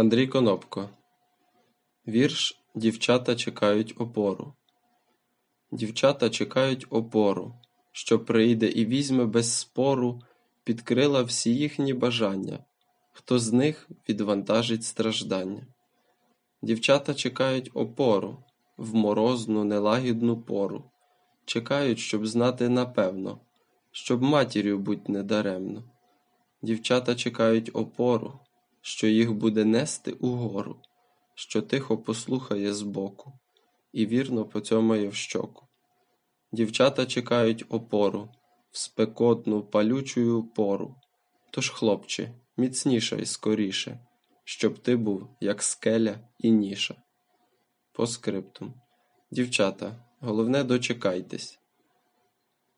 Андрій Конопко Вірш Дівчата чекають опору. Дівчата чекають опору, що прийде і візьме без спору під крила всі їхні бажання, хто з них відвантажить страждання. Дівчата чекають опору в морозну, нелагідну пору, чекають, щоб знати напевно, щоб матір'ю будь недаремно. Дівчата чекають опору, що їх буде нести угору, що тихо послухає збоку і вірно поцьомає в щоку. Дівчата чекають опору в спекотну палючую пору. Тож, хлопче, міцнішай скоріше, щоб ти був, як скеля і ніша. По скриптум. Дівчата, головне дочекайтесь,